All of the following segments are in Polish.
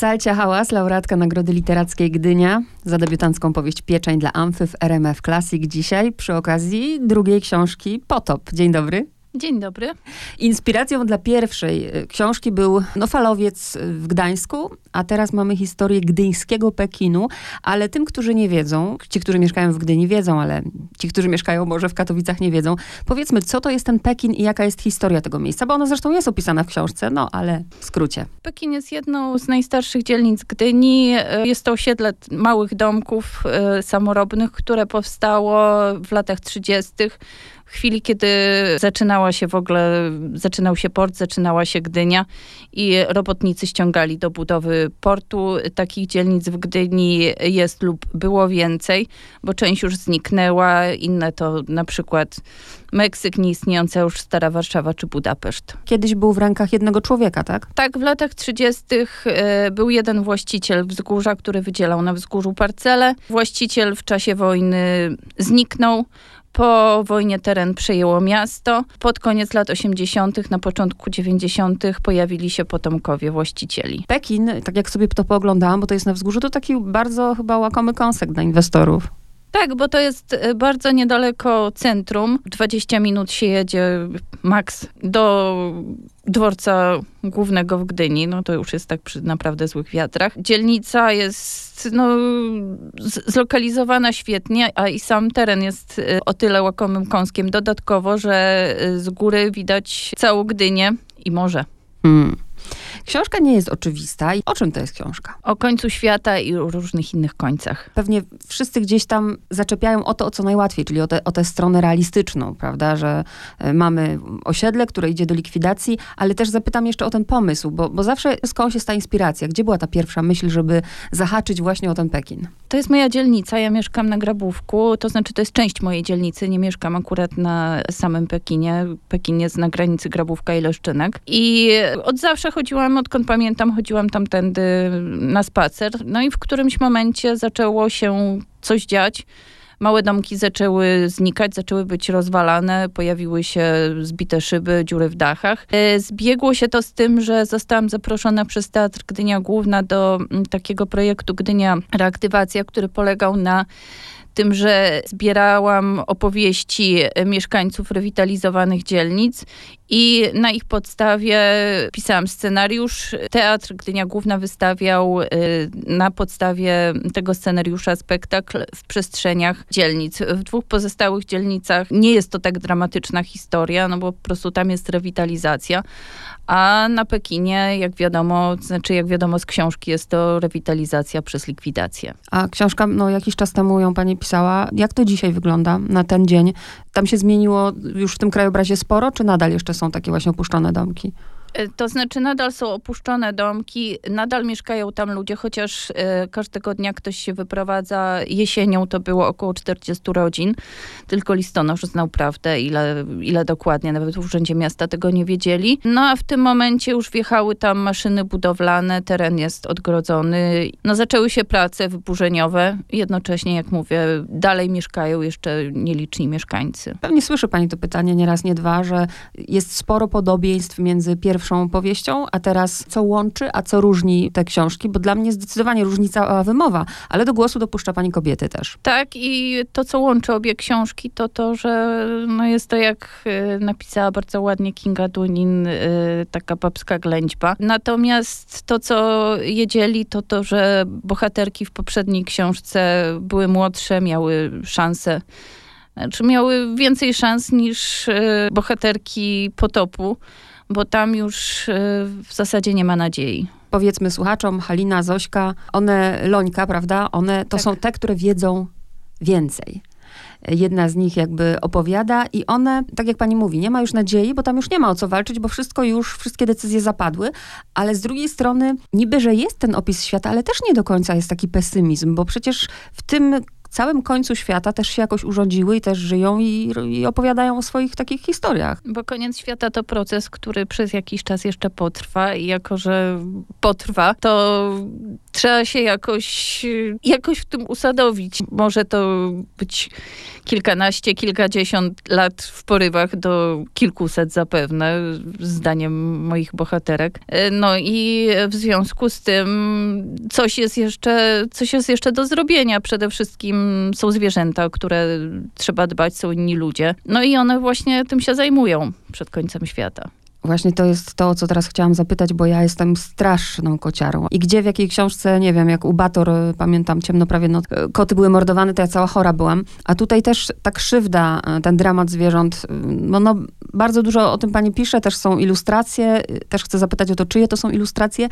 Salcia Hałas, laureatka Nagrody Literackiej Gdynia za debiutancką powieść Pieczeń dla Amfy w RMF Classic dzisiaj przy okazji drugiej książki Potop. Dzień dobry. Dzień dobry. Inspiracją dla pierwszej y, książki był no, falowiec w Gdańsku, a teraz mamy historię gdyńskiego Pekinu, ale tym, którzy nie wiedzą, ci, którzy mieszkają w Gdyni wiedzą, ale ci, którzy mieszkają może w Katowicach nie wiedzą, powiedzmy, co to jest ten Pekin i jaka jest historia tego miejsca, bo ona zresztą jest opisana w książce, no ale w skrócie. Pekin jest jedną z najstarszych dzielnic Gdyni. Jest to osiedle małych domków y, samorobnych, które powstało w latach 30 w chwili, kiedy zaczynała się w ogóle, zaczynał się port, zaczynała się Gdynia i robotnicy ściągali do budowy portu. Takich dzielnic w Gdyni jest lub było więcej, bo część już zniknęła, inne to na przykład Meksyk, nieistniejąca już Stara Warszawa czy Budapeszt. Kiedyś był w rękach jednego człowieka, tak? Tak, w latach 30. E, był jeden właściciel wzgórza, który wydzielał na wzgórzu parcele. Właściciel w czasie wojny zniknął. Po wojnie teren przejęło miasto. Pod koniec lat 80., na początku 90. pojawili się potomkowie właścicieli. Pekin, tak jak sobie to pooglądałam, bo to jest na wzgórzu, to taki bardzo chyba łakomy kąsek dla inwestorów. Tak, bo to jest e, bardzo niedaleko centrum. 20 minut się jedzie maks do dworca głównego w Gdyni. No to już jest tak przy naprawdę złych wiatrach. Dzielnica jest no, zlokalizowana świetnie, a i sam teren jest e, o tyle łakomym kąskiem dodatkowo, że e, z góry widać całą Gdynię i morze. Hmm. Książka nie jest oczywista. O czym to jest książka? O końcu świata i o różnych innych końcach. Pewnie wszyscy gdzieś tam zaczepiają o to, o co najłatwiej, czyli o, te, o tę stronę realistyczną, prawda, że e, mamy osiedle, które idzie do likwidacji, ale też zapytam jeszcze o ten pomysł, bo, bo zawsze skąd jest ta inspiracja? Gdzie była ta pierwsza myśl, żeby zahaczyć właśnie o ten Pekin? To jest moja dzielnica, ja mieszkam na Grabówku, to znaczy to jest część mojej dzielnicy, nie mieszkam akurat na samym Pekinie. Pekin jest na granicy Grabówka i Leszczynek. I od zawsze chodziłam, odkąd pamiętam, chodziłam tamtędy na spacer. No i w którymś momencie zaczęło się coś dziać małe domki zaczęły znikać, zaczęły być rozwalane, pojawiły się zbite szyby, dziury w dachach. E, zbiegło się to z tym, że zostałam zaproszona przez Teatr Gdynia Główna do takiego projektu Gdynia Reaktywacja, który polegał na tym, że zbierałam opowieści mieszkańców rewitalizowanych dzielnic i na ich podstawie pisałam scenariusz. Teatr Gdynia Główna wystawiał y, na podstawie tego scenariusza spektakl w przestrzeniach dzielnic. W dwóch pozostałych dzielnicach nie jest to tak dramatyczna historia, no bo po prostu tam jest rewitalizacja, a na Pekinie, jak wiadomo, znaczy jak wiadomo z książki, jest to rewitalizacja przez likwidację. A książka, no jakiś czas temu ją pani pisała. Jak to dzisiaj wygląda na ten dzień? Tam się zmieniło już w tym krajobrazie sporo, czy nadal jeszcze są takie właśnie opuszczone domki? E, to znaczy, nadal są opuszczone domki, nadal mieszkają tam ludzie, chociaż e, każdego dnia ktoś się wyprowadza. Jesienią to było około 40 rodzin, tylko listonosz znał prawdę, ile, ile dokładnie, nawet w Urzędzie Miasta tego nie wiedzieli. No a w tym momencie już wjechały tam maszyny budowlane, teren jest odgrodzony. No zaczęły się prace wyburzeniowe, jednocześnie, jak mówię, dalej mieszkają jeszcze nieliczni mieszkańcy. Pewnie słyszy pani to pytanie nie raz, nie dwa, że jest sporo podobieństw między pierwszym pierwszą powieścią, a teraz co łączy, a co różni te książki, bo dla mnie zdecydowanie różnica wymowa, ale do głosu dopuszcza pani kobiety też. Tak i to, co łączy obie książki, to to, że no jest to, jak y, napisała bardzo ładnie Kinga Dunin, y, taka babska ględźba. Natomiast to, co jedzieli, to to, że bohaterki w poprzedniej książce były młodsze, miały szansę czy miały więcej szans niż y, bohaterki potopu bo tam już y, w zasadzie nie ma nadziei. Powiedzmy słuchaczom, Halina, Zośka, one, Lońka, prawda? One to tak. są te, które wiedzą więcej jedna z nich jakby opowiada i one, tak jak pani mówi, nie ma już nadziei, bo tam już nie ma o co walczyć, bo wszystko już, wszystkie decyzje zapadły, ale z drugiej strony niby, że jest ten opis świata, ale też nie do końca jest taki pesymizm, bo przecież w tym całym końcu świata też się jakoś urządziły i też żyją i, i, opowiadają o swoich takich historiach. Bo koniec świata to proces, który przez jakiś czas jeszcze potrwa i jako, że potrwa, to trzeba się jakoś, jakoś w tym usadowić. Może to być kilkanaście, kilkadziesiąt lat w porywach do kilkuset zapewne, zdaniem moich bohaterek. No i w związku z tym coś jest jeszcze, coś jest jeszcze do zrobienia. Przede wszystkim są zwierzęta, o które trzeba dbać, są inni ludzie. No i one właśnie tym się zajmują przed końcem świata. Właśnie to jest to, o co teraz chciałam zapytać, bo ja jestem straszną kociarą. I gdzie, w jakiej książce, nie wiem, jak u Bator, y, pamiętam, ciemno prawie, no, y, koty były mordowane, to ja cała chora byłam. A tutaj też ta krzywda, y, ten dramat zwierząt, no, no bardzo dużo o tym pani pisze, też są ilustracje, też chcę zapytać o to, czyje to są ilustracje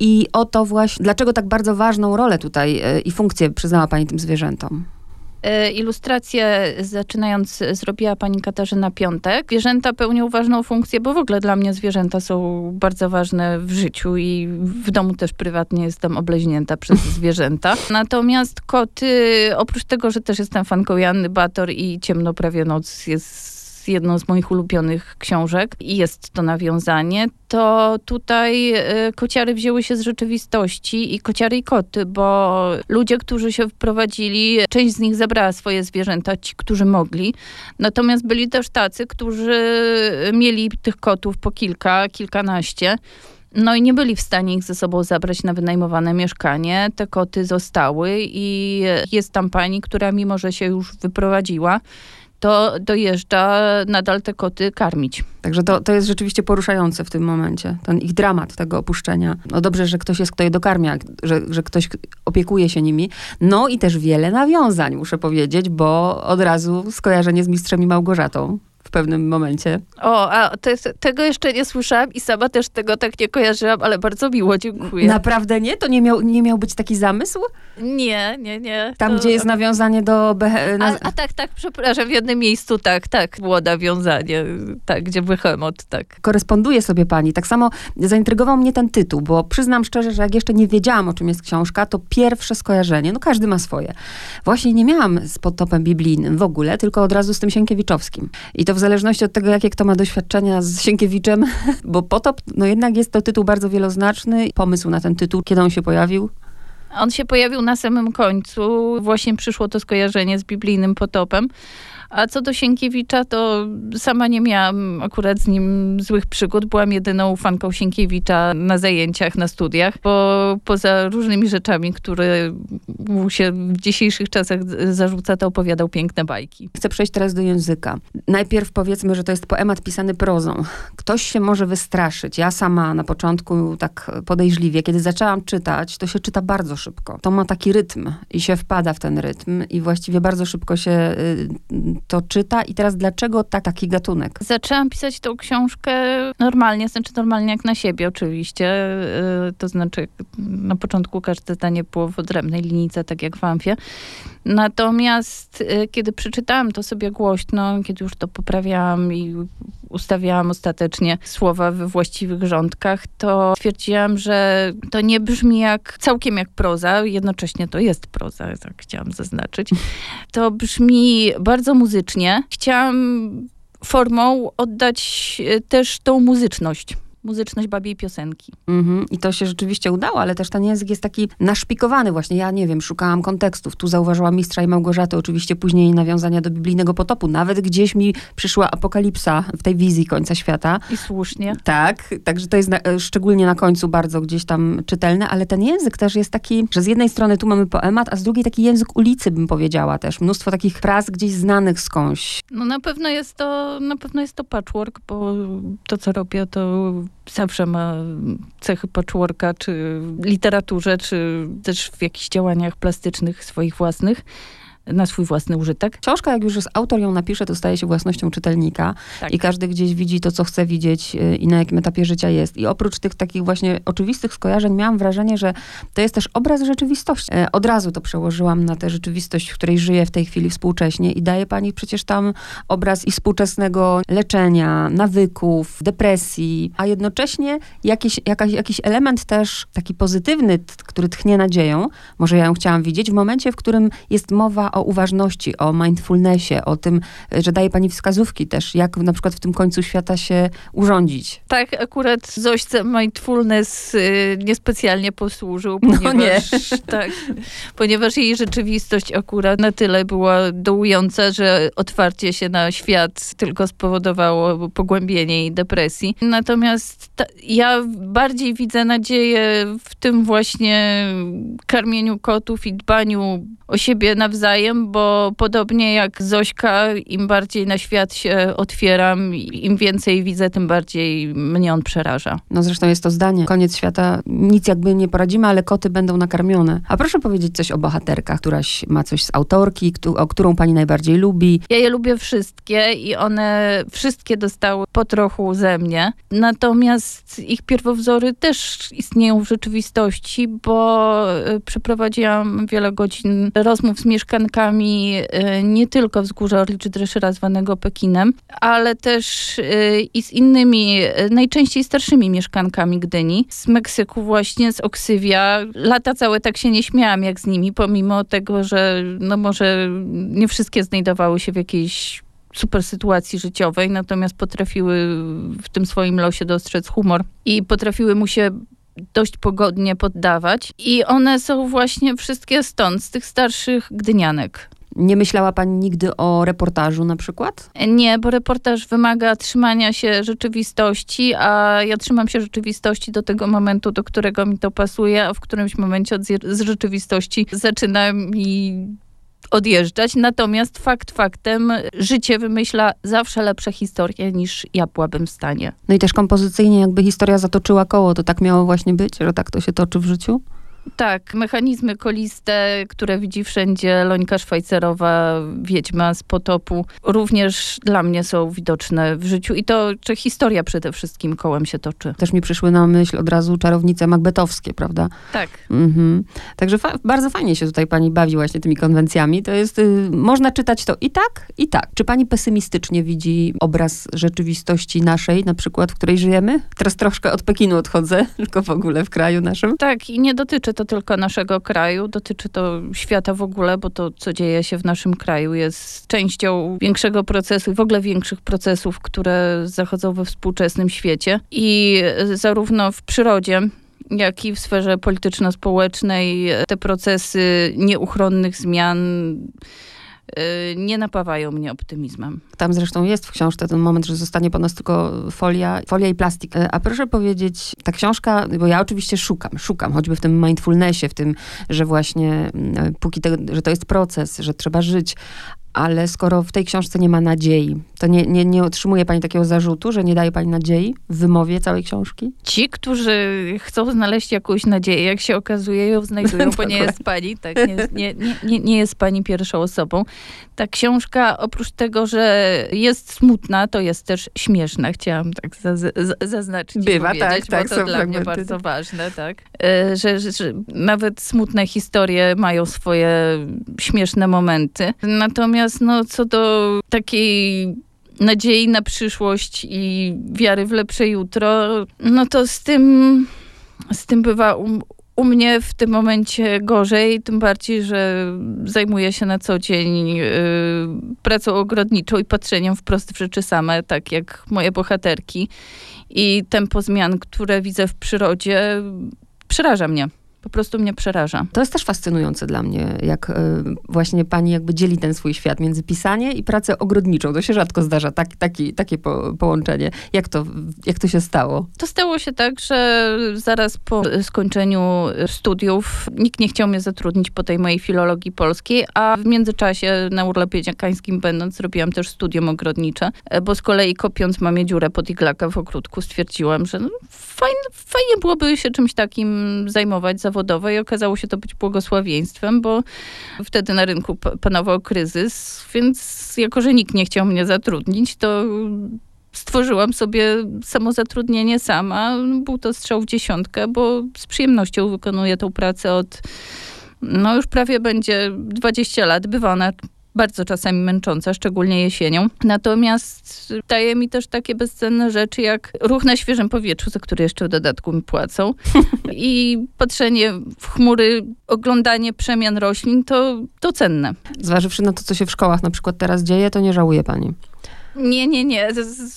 i o to właśnie, dlaczego tak bardzo ważną rolę tutaj i funkcję przyznała pani tym zwierzętom. E, ilustrację zaczynając zrobiła pani Katarzyna Piątek. Zwierzęta pełnią ważną funkcję, bo w ogóle dla mnie zwierzęta są bardzo ważne w życiu i w domu też prywatnie jestem obleźnięta przez zwierzęta. Natomiast koty, oprócz tego, że też jestem fanką Janny Bator i Ciemno prawie noc jest jedną z moich ulubionych książek i jest to nawiązanie, to tutaj y, kociary wzięły się z rzeczywistości i kociary i koty, bo ludzie, którzy się wprowadzili, część z nich zabrała swoje zwierzęta, ci, którzy mogli. Natomiast byli też tacy, którzy mieli tych kotów po kilka, kilkanaście. No i nie byli w stanie ich ze sobą zabrać na wynajmowane mieszkanie. Te koty zostały i jest tam pani, która mimo, że się już wyprowadziła, to dojeżdża nadal te koty karmić. Także to, to jest rzeczywiście poruszające w tym momencie, ten ich dramat tego opuszczenia. No dobrze, że ktoś jest, kto je dokarmia, że, że ktoś opiekuje się nimi. No i też wiele nawiązań, muszę powiedzieć, bo od razu skojarzenie z Mistrzem i Małgorzatą pewnym momencie. O, a jest, tego jeszcze nie słyszałam i sama też tego tak nie kojarzyłam, ale bardzo miło, dziękuję. Naprawdę nie? To nie miał, nie miał być taki zamysł? Nie, nie, nie. Tam, to... gdzie jest nawiązanie do... Behe... A, a, tak, tak, przepraszam, w jednym miejscu tak, tak, było nawiązanie, tak, gdzie Behemoth, tak. Koresponduje sobie pani. Tak samo zaintrygował mnie ten tytuł, bo przyznam szczerze, że jak jeszcze nie wiedziałam, o czym jest książka, to pierwsze skojarzenie, no każdy ma swoje. Właśnie nie miałam z podtopem biblijnym w ogóle, tylko od razu z tym Sienkiewiczowskim. I to w zależności od tego, jakie kto ma doświadczenia z Sienkiewiczem, bo Potop, no jednak jest to tytuł bardzo wieloznaczny. Pomysł na ten tytuł, kiedy on się pojawił? On się pojawił na samym końcu. Właśnie przyszło to skojarzenie z biblijnym potopem. A co do Sienkiewicza, to sama nie miałam akurat z nim złych przygód. Byłam jedyną fanką Sienkiewicza na zajęciach, na studiach, bo poza różnymi rzeczami, które mu się w dzisiejszych czasach zarzuca, to opowiadał piękne bajki. Chcę przejść teraz do języka. Najpierw powiedzmy, że to jest poemat pisany prozą. Ktoś się może wystraszyć. Ja sama na początku tak podejrzliwie, kiedy zaczęłam czytać, to się czyta bardzo szybko. To ma taki rytm i się wpada w ten rytm i właściwie bardzo szybko się y, to czyta i teraz dlaczego tak, taki gatunek? Zaczęłam pisać tą książkę normalnie, znaczy normalnie jak na siebie oczywiście, y, to znaczy na początku każde zdanie było w odrębnej linijce, tak jak w Amfie. Natomiast y, kiedy przeczytałam to sobie głośno, kiedy już to poprawiałam i ustawiałam ostatecznie słowa we właściwych rządkach, to stwierdziłam, że to nie brzmi jak całkiem jak proza, jednocześnie to jest proza, tak chciałam zaznaczyć. To brzmi bardzo muzycznie. Chciałam formą oddać e, też tą muzyczność muzyczność babiej piosenki. Mm-hmm. I to się rzeczywiście udało, ale też ten język jest taki naszpikowany właśnie. Ja nie wiem, szukałam kontekstów. Tu zauważyłam Mistrza i Małgorzaty, oczywiście później nawiązania do biblijnego potopu. Nawet gdzieś mi przyszła apokalipsa w tej wizji końca świata. I słusznie. Tak, także to jest na, e, szczególnie na końcu bardzo gdzieś tam czytelne, ale ten język też jest taki, że z jednej strony tu mamy poemat, a z drugiej taki język ulicy, bym powiedziała też. Mnóstwo takich fraz gdzieś znanych skądś. No na pewno jest to, na pewno jest to patchwork, bo to, co robię, to zawsze ma cechy patchworka, czy literaturze, czy też w jakichś działaniach plastycznych swoich własnych na swój własny użytek. Książka, jak już jest autor ją napisze, to staje się własnością czytelnika tak. i każdy gdzieś widzi to, co chce widzieć y, i na jakim etapie życia jest. I oprócz tych takich właśnie oczywistych skojarzeń miałam wrażenie, że to jest też obraz rzeczywistości. E, od razu to przełożyłam na tę rzeczywistość, w której żyję w tej chwili współcześnie i daje pani przecież tam obraz i współczesnego leczenia, nawyków, depresji, a jednocześnie jakiś, jakaś, jakiś element też taki pozytywny, który tchnie nadzieją, może ja ją chciałam widzieć, w momencie, w którym jest mowa mówiła o uważności, o mindfulnessie, o tym, że daje pani wskazówki też, jak na przykład w tym końcu świata się urządzić. Tak, akurat Zośce mindfulness y, niespecjalnie posłużył, ponieważ, no nie. tak, ponieważ jej rzeczywistość akurat na tyle była dołująca, że otwarcie się na świat tylko spowodowało pogłębienie jej depresji. Natomiast ta, ja bardziej widzę nadzieję w tym właśnie karmieniu kotów i dbaniu o siebie nawzajem, bo podobnie jak Zośka, im bardziej na świat się otwieram, im więcej widzę, tym bardziej mnie on przeraża. No zresztą jest to zdanie. Koniec świata, nic jakby nie poradzimy, ale koty będą nakarmione. A proszę powiedzieć coś o bohaterkach, któraś ma coś z autorki, o którą pani najbardziej lubi. Ja je lubię wszystkie i one wszystkie dostały po trochu ze mnie. Natomiast ich pierwowzory też istnieją w rzeczywistości, bo y, przeprowadziłam wiele godzin rozmów z mieszkankami y, nie tylko wzgórza Orliczy Dreszyra zwanego Pekinem, ale też y, i z innymi, najczęściej starszymi mieszkankami Gdyni. Z Meksyku właśnie, z Oksywia. Lata całe tak się nie śmiałam jak z nimi, pomimo tego, że no może nie wszystkie znajdowały się w jakiejś super sytuacji życiowej, natomiast potrafiły w tym swoim losie dostrzec humor i potrafiły mu się dość pogodnie poddawać. I one są właśnie wszystkie stąd, z tych starszych gdynianek. Nie myślała pani nigdy o reportażu na przykład? Nie, bo reportaż wymaga trzymania się rzeczywistości, a ja trzymam się rzeczywistości do tego momentu, do którego mi to pasuje, a w którymś momencie od z rzeczywistości zaczyna mi odjeżdżać. Natomiast fakt faktem, życie wymyśla zawsze lepsze historie niż ja byłabym w stanie. No i też kompozycyjnie jakby historia zatoczyła koło. To tak miało właśnie być, że tak to się toczy w życiu? Tak, mechanizmy koliste, które widzi wszędzie Lońka Szwajcerowa, Wiedźma z Potopu, również dla mnie są widoczne w życiu i to, czy historia przede wszystkim kołem się toczy. Też mi przyszły na myśl od razu czarownice macbetowskie, prawda? Tak. Mhm. Także fa bardzo fajnie się tutaj pani bawi właśnie tymi konwencjami. To jest, y, można czytać to i tak, i tak. Czy pani pesymistycznie widzi obraz rzeczywistości naszej, na przykład, w której żyjemy? Teraz troszkę od Pekinu odchodzę, tylko w ogóle w kraju naszym. Tak, i nie dotyczy dotyczy to tylko naszego kraju, dotyczy to świata w ogóle, bo to, co dzieje się w naszym kraju, jest częścią większego procesu i w ogóle większych procesów, które zachodzą we współczesnym świecie. I zarówno w przyrodzie, jak i w sferze polityczno-społecznej te procesy nieuchronnych zmian nie napawają mnie optymizmem. Tam zresztą jest w książce ten moment, że zostanie po nas tylko folia, folia i plastik. Y, a proszę powiedzieć, ta książka, bo ja oczywiście szukam, szukam, choćby w tym mindfulnessie, w tym, że właśnie y, póki te, że to jest proces, że trzeba żyć, ale skoro w tej książce nie ma nadziei, to nie, nie, nie otrzymuje pani takiego zarzutu, że nie daje pani nadziei w wymowie całej książki? Ci, którzy chcą znaleźć jakąś nadzieję, jak się okazuje, ją znajdują, bo nie jest pani, tak, nie, nie, nie, nie jest pani pierwszą osobą. Ta książka, oprócz tego, że jest smutna, to jest też śmieszna. Chciałam tak zaznaczyć. Bywa, tak, tak. Bo to dla mnie bardzo ważne, tak. E, że, że nawet smutne historie mają swoje śmieszne momenty. Natomiast no, co do takiej nadziei na przyszłość i wiary w lepsze jutro, no to z tym, z tym bywa u, u mnie w tym momencie gorzej, tym bardziej, że zajmuję się na co dzień yy, pracą ogrodniczą i patrzeniem wprost w rzeczy same, tak jak moje bohaterki. I tempo zmian, które widzę w przyrodzie, przeraża mnie po prostu mnie przeraża. To jest też fascynujące dla mnie, jak y, właśnie pani jakby dzieli ten swój świat między pisanie i pracę ogrodniczą. To się rzadko zdarza, tak, taki, takie po, połączenie. Jak to, jak to się stało? To stało się tak, że zaraz po skończeniu studiów nikt nie chciał mnie zatrudnić po tej mojej filologii polskiej, a w międzyczasie na urlopie dziakańskim będąc zrobiłam też studium ogrodnicze, bo z kolei kopiąc mamie dziurę pod iglaka w ogródku stwierdziłam, że no, fajnie, fajnie byłoby się czymś takim zajmować zawodowo i okazało się to być błogosławieństwem, bo wtedy na rynku panował kryzys, więc jako, że nikt nie chciał mnie zatrudnić, to stworzyłam sobie samozatrudnienie sama. Był to strzał w dziesiątkę, bo z przyjemnością wykonuję tą pracę od, no już prawie będzie 20 lat. Bywa ona bardzo czasami męcząca, szczególnie jesienią. Natomiast daje mi też takie bezcenne rzeczy, jak ruch na świeżym powietrzu, za który jeszcze w dodatku mi płacą. I patrzenie w chmury, oglądanie przemian roślin, to, to cenne. Zważywszy na to, co się w szkołach na przykład teraz dzieje, to nie żałuje pani. Nie, nie, nie,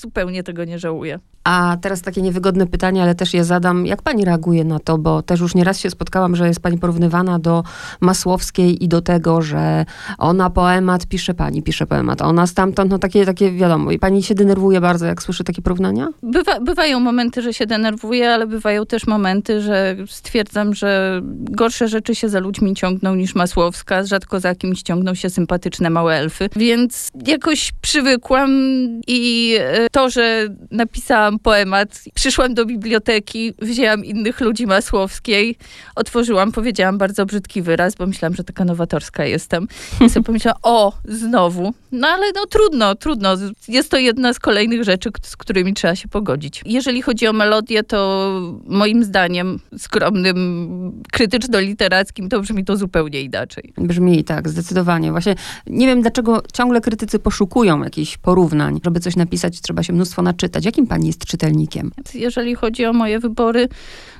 zupełnie tego nie żałuję. A teraz takie niewygodne pytanie, ale też je zadam. Jak pani reaguje na to? Bo też już nieraz się spotkałam, że jest pani porównywana do Masłowskiej i do tego, że ona poemat pisze pani, pisze poemat. Ona stamtąd, no takie, takie wiadomo. I pani się denerwuje bardzo, jak słyszy takie porównania? Bywa, bywają momenty, że się denerwuję, ale bywają też momenty, że stwierdzam, że gorsze rzeczy się za ludźmi ciągną niż Masłowska. Rzadko za kimś ciągną się sympatyczne małe elfy. Więc jakoś przywykłam i e, to, że napisałam poemat, przyszłam do biblioteki, wzięłam innych ludzi Masłowskiej, otworzyłam, powiedziałam bardzo brzydki wyraz, bo myślałam, że taka nowatorska jestem. I sobie pomyślałam, o, znowu. No ale no trudno, trudno. Jest to jedna z kolejnych rzeczy, z którymi trzeba się pogodzić. Jeżeli chodzi o melodię, to moim zdaniem skromnym, krytyczno-literackim, to brzmi to zupełnie inaczej. Brzmi tak, zdecydowanie. Właśnie nie wiem, dlaczego ciągle krytycy poszukują jakichś porównań. Żeby coś napisać, trzeba się mnóstwo naczytać. Jakim pani jest czytelnikiem? Jeżeli chodzi o moje wybory,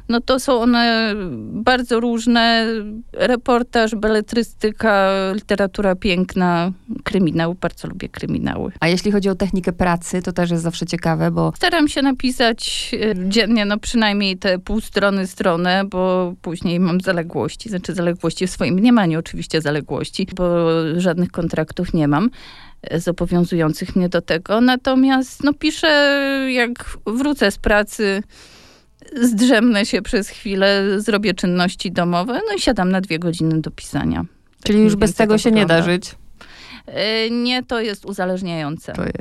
no to są one bardzo różne. Reportaż, beletrystyka, literatura piękna, kryminał. Bardzo lubię kryminały. A jeśli chodzi o technikę pracy, to też jest zawsze ciekawe, bo Staram się napisać e, dziennie, no przynajmniej te pół strony, stronę, bo później mam zaległości, znaczy zaległości w swoim mniemaniu oczywiście zaległości, bo żadnych kontraktów nie mam zobowiązujących mnie do tego. Natomiast no piszę, jak wrócę z pracy, zdrzemnę się przez chwilę, zrobię czynności domowe, no i siadam na dwie godziny do pisania. Tak czyli mniej już bez tego się nie da wygląda. żyć. E, Nie, to jest uzależniające. To jest.